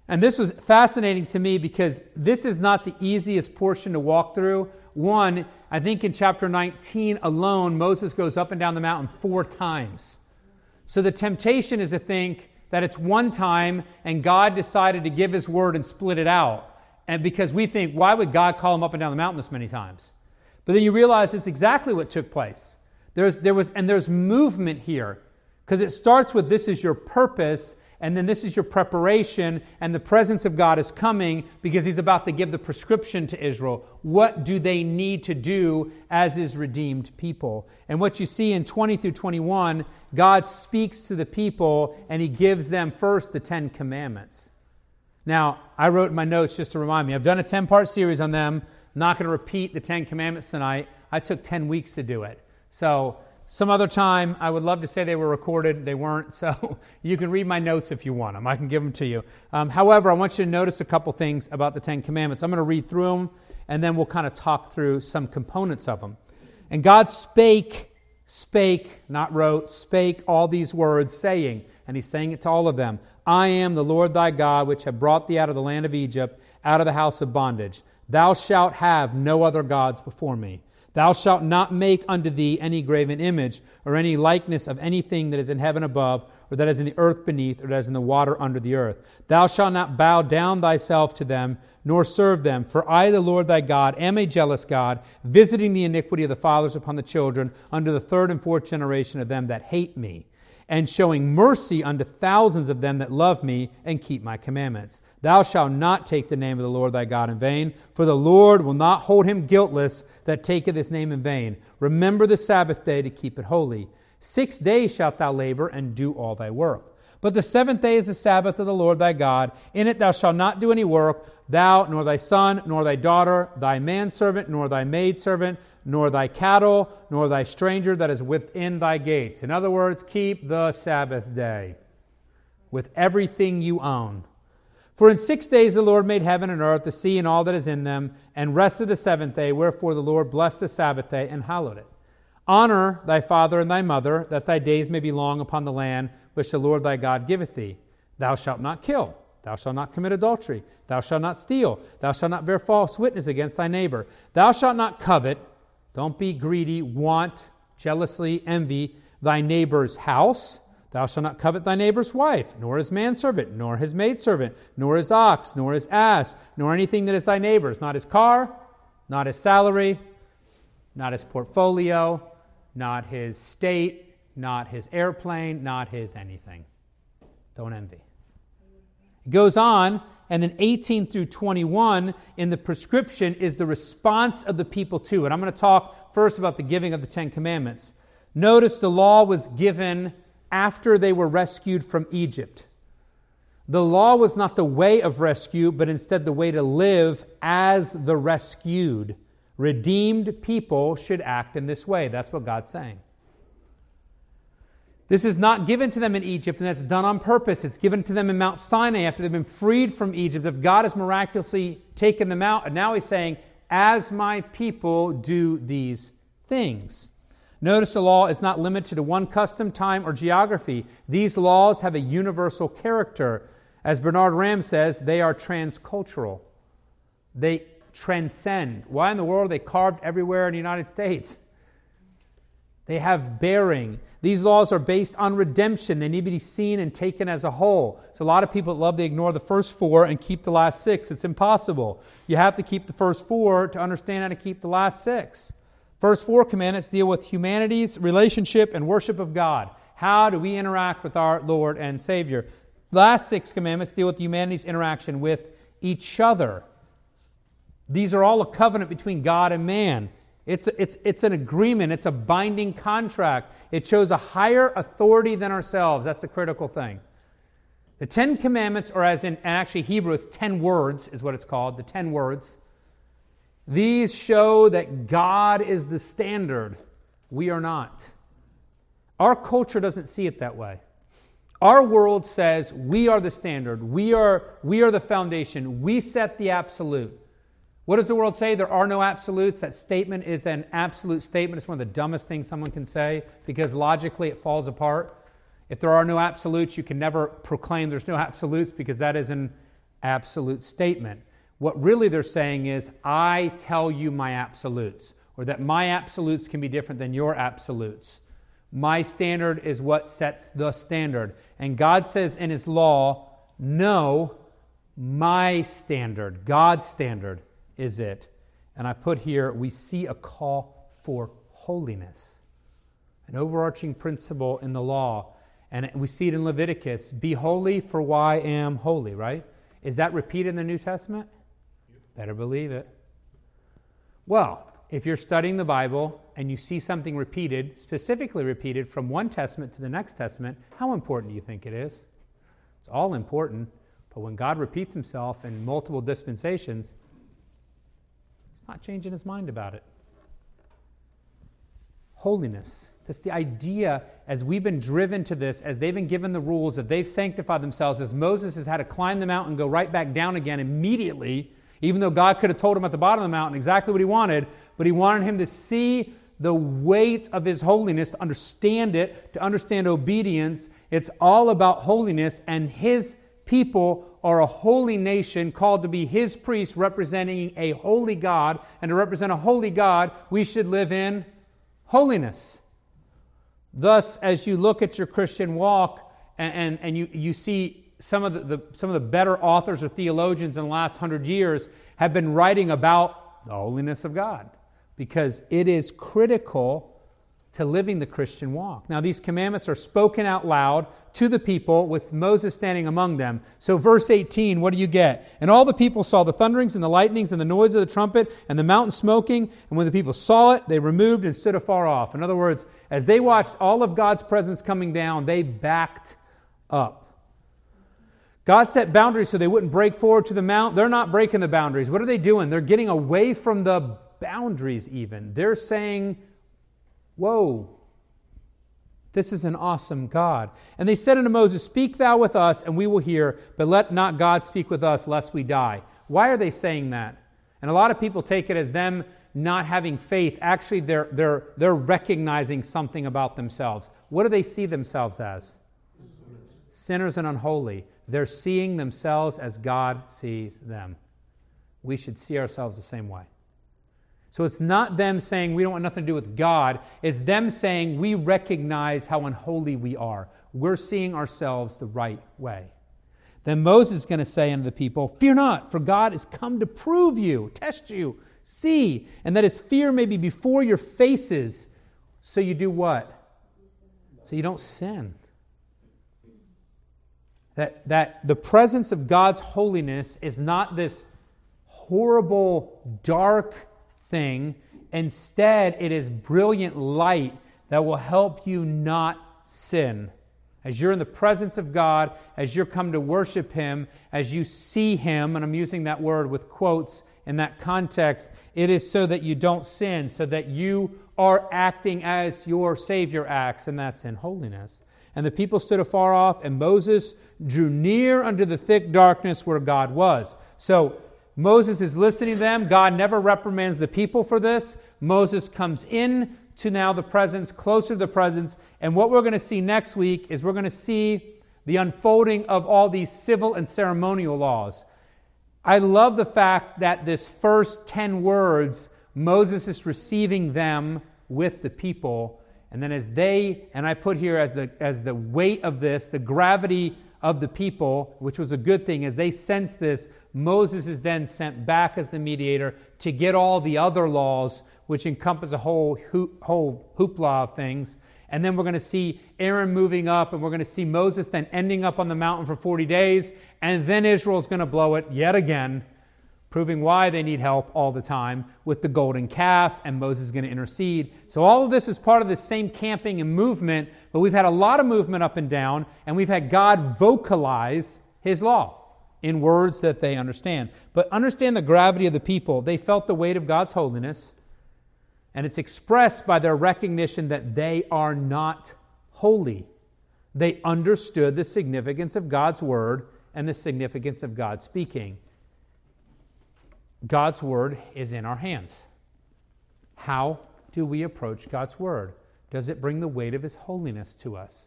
And this was fascinating to me because this is not the easiest portion to walk through. One, I think in chapter 19 alone, Moses goes up and down the mountain four times. So the temptation is to think that it's one time and God decided to give his word and split it out. And because we think, why would God call him up and down the mountain this many times? But then you realize it's exactly what took place. There's, there was, and there's movement here because it starts with this is your purpose, and then this is your preparation, and the presence of God is coming because He's about to give the prescription to Israel. What do they need to do as His redeemed people? And what you see in 20 through 21, God speaks to the people and He gives them first the Ten Commandments. Now, I wrote in my notes just to remind me, I've done a 10 part series on them. I'm not going to repeat the Ten Commandments tonight. I took 10 weeks to do it. So, some other time, I would love to say they were recorded. They weren't. So, you can read my notes if you want them. I can give them to you. Um, however, I want you to notice a couple things about the Ten Commandments. I'm going to read through them, and then we'll kind of talk through some components of them. And God spake, spake, not wrote, spake all these words, saying, and he's saying it to all of them I am the Lord thy God, which have brought thee out of the land of Egypt, out of the house of bondage. Thou shalt have no other gods before me. Thou shalt not make unto thee any graven image, or any likeness of anything that is in heaven above, or that is in the earth beneath, or that is in the water under the earth. Thou shalt not bow down thyself to them, nor serve them. For I, the Lord thy God, am a jealous God, visiting the iniquity of the fathers upon the children, unto the third and fourth generation of them that hate me and showing mercy unto thousands of them that love me and keep my commandments. Thou shalt not take the name of the Lord thy God in vain, for the Lord will not hold him guiltless that taketh his name in vain. Remember the Sabbath day to keep it holy. Six days shalt thou labor and do all thy work. But the seventh day is the Sabbath of the Lord thy God. In it thou shalt not do any work, thou, nor thy son, nor thy daughter, thy manservant, nor thy maidservant, nor thy cattle, nor thy stranger that is within thy gates. In other words, keep the Sabbath day with everything you own. For in six days the Lord made heaven and earth, the sea and all that is in them, and rested the seventh day. Wherefore the Lord blessed the Sabbath day and hallowed it. Honor thy father and thy mother, that thy days may be long upon the land which the Lord thy God giveth thee. Thou shalt not kill. Thou shalt not commit adultery. Thou shalt not steal. Thou shalt not bear false witness against thy neighbor. Thou shalt not covet. Don't be greedy, want, jealously envy thy neighbor's house. Thou shalt not covet thy neighbor's wife, nor his manservant, nor his maidservant, nor his ox, nor his ass, nor anything that is thy neighbor's, not his car, not his salary, not his portfolio, not his state, not his airplane, not his anything. Don't envy. It goes on, and then 18 through 21 in the prescription is the response of the people to it. I'm going to talk first about the giving of the Ten Commandments. Notice the law was given after they were rescued from Egypt. The law was not the way of rescue, but instead the way to live as the rescued. Redeemed people should act in this way. That's what God's saying. This is not given to them in Egypt, and that's done on purpose. It's given to them in Mount Sinai after they've been freed from Egypt. If God has miraculously taken them out, and now He's saying, As my people do these things. Notice the law is not limited to one custom, time, or geography. These laws have a universal character. As Bernard Ramm says, they are transcultural. They transcend. Why in the world are they carved everywhere in the United States? They have bearing. These laws are based on redemption. They need to be seen and taken as a whole. So, a lot of people love to ignore the first four and keep the last six. It's impossible. You have to keep the first four to understand how to keep the last six. First four commandments deal with humanity's relationship and worship of God. How do we interact with our Lord and Savior? last six commandments deal with humanity's interaction with each other. These are all a covenant between God and man. It's, it's, it's an agreement, it's a binding contract. It shows a higher authority than ourselves. That's the critical thing. The Ten Commandments, or as in actually Hebrew, it's ten words, is what it's called, the ten words. These show that God is the standard. We are not. Our culture doesn't see it that way. Our world says we are the standard. We are, we are the foundation. We set the absolute. What does the world say? There are no absolutes. That statement is an absolute statement. It's one of the dumbest things someone can say because logically it falls apart. If there are no absolutes, you can never proclaim there's no absolutes because that is an absolute statement. What really they're saying is, I tell you my absolutes, or that my absolutes can be different than your absolutes. My standard is what sets the standard. And God says in His law, no, my standard, God's standard is it. And I put here, we see a call for holiness, an overarching principle in the law. And we see it in Leviticus be holy, for I am holy, right? Is that repeated in the New Testament? Better believe it. Well, if you're studying the Bible and you see something repeated, specifically repeated from one testament to the next testament, how important do you think it is? It's all important, but when God repeats himself in multiple dispensations, not changing his mind about it. Holiness. That's the idea as we've been driven to this, as they've been given the rules, that they've sanctified themselves, as Moses has had to climb the mountain and go right back down again immediately even though God could have told him at the bottom of the mountain exactly what he wanted, but he wanted him to see the weight of his holiness, to understand it, to understand obedience. It's all about holiness, and his people are a holy nation called to be his priests representing a holy God. And to represent a holy God, we should live in holiness. Thus, as you look at your Christian walk and, and, and you, you see some of the, the, some of the better authors or theologians in the last hundred years have been writing about the holiness of God because it is critical to living the Christian walk. Now, these commandments are spoken out loud to the people with Moses standing among them. So, verse 18, what do you get? And all the people saw the thunderings and the lightnings and the noise of the trumpet and the mountain smoking. And when the people saw it, they removed and stood afar off. In other words, as they watched all of God's presence coming down, they backed up. God set boundaries so they wouldn't break forward to the mount. They're not breaking the boundaries. What are they doing? They're getting away from the boundaries, even. They're saying, Whoa, this is an awesome God. And they said unto Moses, Speak thou with us, and we will hear, but let not God speak with us, lest we die. Why are they saying that? And a lot of people take it as them not having faith. Actually, they're, they're, they're recognizing something about themselves. What do they see themselves as? Sinners and unholy. They're seeing themselves as God sees them. We should see ourselves the same way. So it's not them saying we don't want nothing to do with God. It's them saying we recognize how unholy we are. We're seeing ourselves the right way. Then Moses is going to say unto the people, Fear not, for God is come to prove you, test you, see, and that his fear may be before your faces. So you do what? So you don't sin. That, that the presence of God's holiness is not this horrible, dark thing. Instead, it is brilliant light that will help you not sin. as you're in the presence of God, as you're come to worship Him, as you see Him, and I'm using that word with quotes in that context, it is so that you don't sin, so that you are acting as your Savior acts, and that's in holiness. And the people stood afar off, and Moses drew near unto the thick darkness where God was. So Moses is listening to them. God never reprimands the people for this. Moses comes in to now the presence, closer to the presence. And what we're going to see next week is we're going to see the unfolding of all these civil and ceremonial laws. I love the fact that this first 10 words, Moses is receiving them with the people. And then as they, and I put here as the, as the weight of this, the gravity of the people, which was a good thing, as they sense this, Moses is then sent back as the mediator to get all the other laws, which encompass a whole, whole hoopla of things. And then we're going to see Aaron moving up, and we're going to see Moses then ending up on the mountain for 40 days, and then Israel's going to blow it yet again proving why they need help all the time with the golden calf, and Moses is going to intercede. So, all of this is part of the same camping and movement, but we've had a lot of movement up and down, and we've had God vocalize his law in words that they understand. But understand the gravity of the people. They felt the weight of God's holiness, and it's expressed by their recognition that they are not holy. They understood the significance of God's word and the significance of God speaking. God's Word is in our hands. How do we approach God's Word? Does it bring the weight of His holiness to us?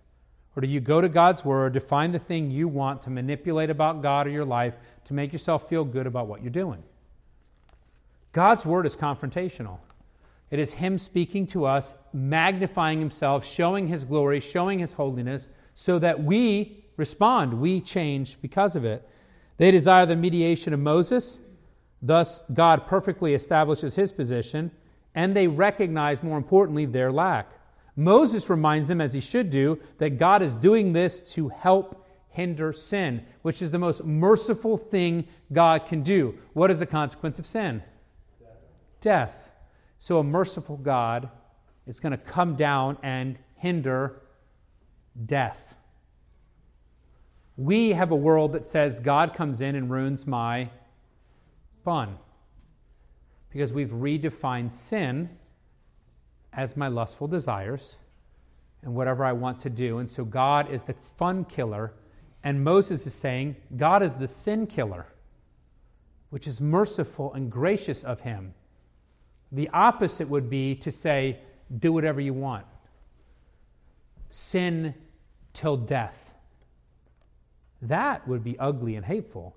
Or do you go to God's Word to find the thing you want to manipulate about God or your life to make yourself feel good about what you're doing? God's Word is confrontational. It is Him speaking to us, magnifying Himself, showing His glory, showing His holiness, so that we respond, we change because of it. They desire the mediation of Moses. Thus, God perfectly establishes his position, and they recognize, more importantly, their lack. Moses reminds them, as he should do, that God is doing this to help hinder sin, which is the most merciful thing God can do. What is the consequence of sin? Death. So, a merciful God is going to come down and hinder death. We have a world that says God comes in and ruins my fun because we've redefined sin as my lustful desires and whatever I want to do. And so God is the fun killer, and Moses is saying God is the sin killer, which is merciful and gracious of him. The opposite would be to say, do whatever you want, sin till death. That would be ugly and hateful.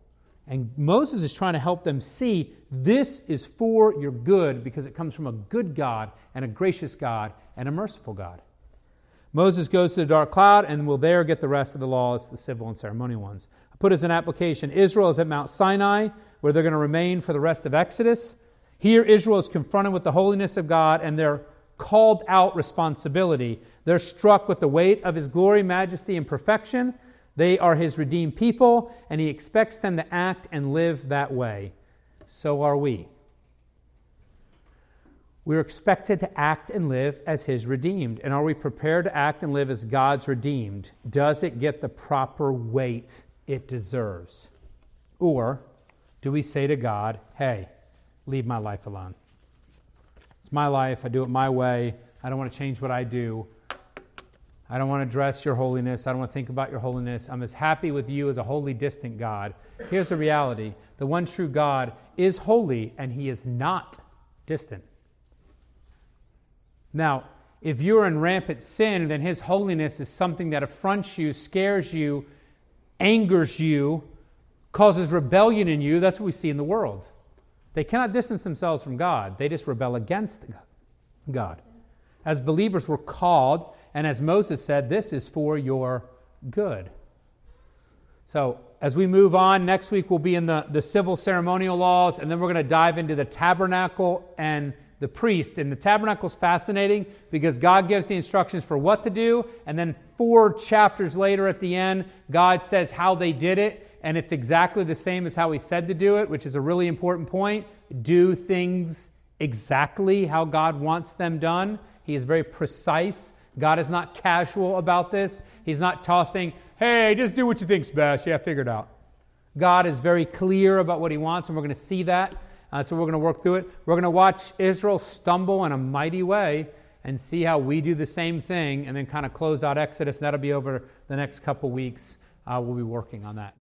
And Moses is trying to help them see this is for your good because it comes from a good God and a gracious God and a merciful God. Moses goes to the dark cloud and will there get the rest of the laws, the civil and ceremonial ones. I put as an application Israel is at Mount Sinai, where they're going to remain for the rest of Exodus. Here, Israel is confronted with the holiness of God and their called out responsibility. They're struck with the weight of his glory, majesty, and perfection. They are his redeemed people, and he expects them to act and live that way. So are we. We're expected to act and live as his redeemed. And are we prepared to act and live as God's redeemed? Does it get the proper weight it deserves? Or do we say to God, hey, leave my life alone? It's my life. I do it my way. I don't want to change what I do. I don't want to dress your holiness. I don't want to think about your holiness. I'm as happy with you as a holy, distant God. Here's the reality the one true God is holy, and he is not distant. Now, if you're in rampant sin, then his holiness is something that affronts you, scares you, angers you, causes rebellion in you. That's what we see in the world. They cannot distance themselves from God, they just rebel against God. As believers, we're called and as Moses said, this is for your good. So, as we move on, next week we'll be in the, the civil ceremonial laws, and then we're going to dive into the tabernacle and the priest. And the tabernacle is fascinating because God gives the instructions for what to do, and then four chapters later at the end, God says how they did it, and it's exactly the same as how He said to do it, which is a really important point. Do things exactly how God wants them done. He is very precise God is not casual about this. He's not tossing, hey, just do what you think's best. Yeah, figure it out. God is very clear about what he wants, and we're going to see that. Uh, so we're going to work through it. We're going to watch Israel stumble in a mighty way and see how we do the same thing, and then kind of close out Exodus. And that'll be over the next couple weeks. Uh, we'll be working on that.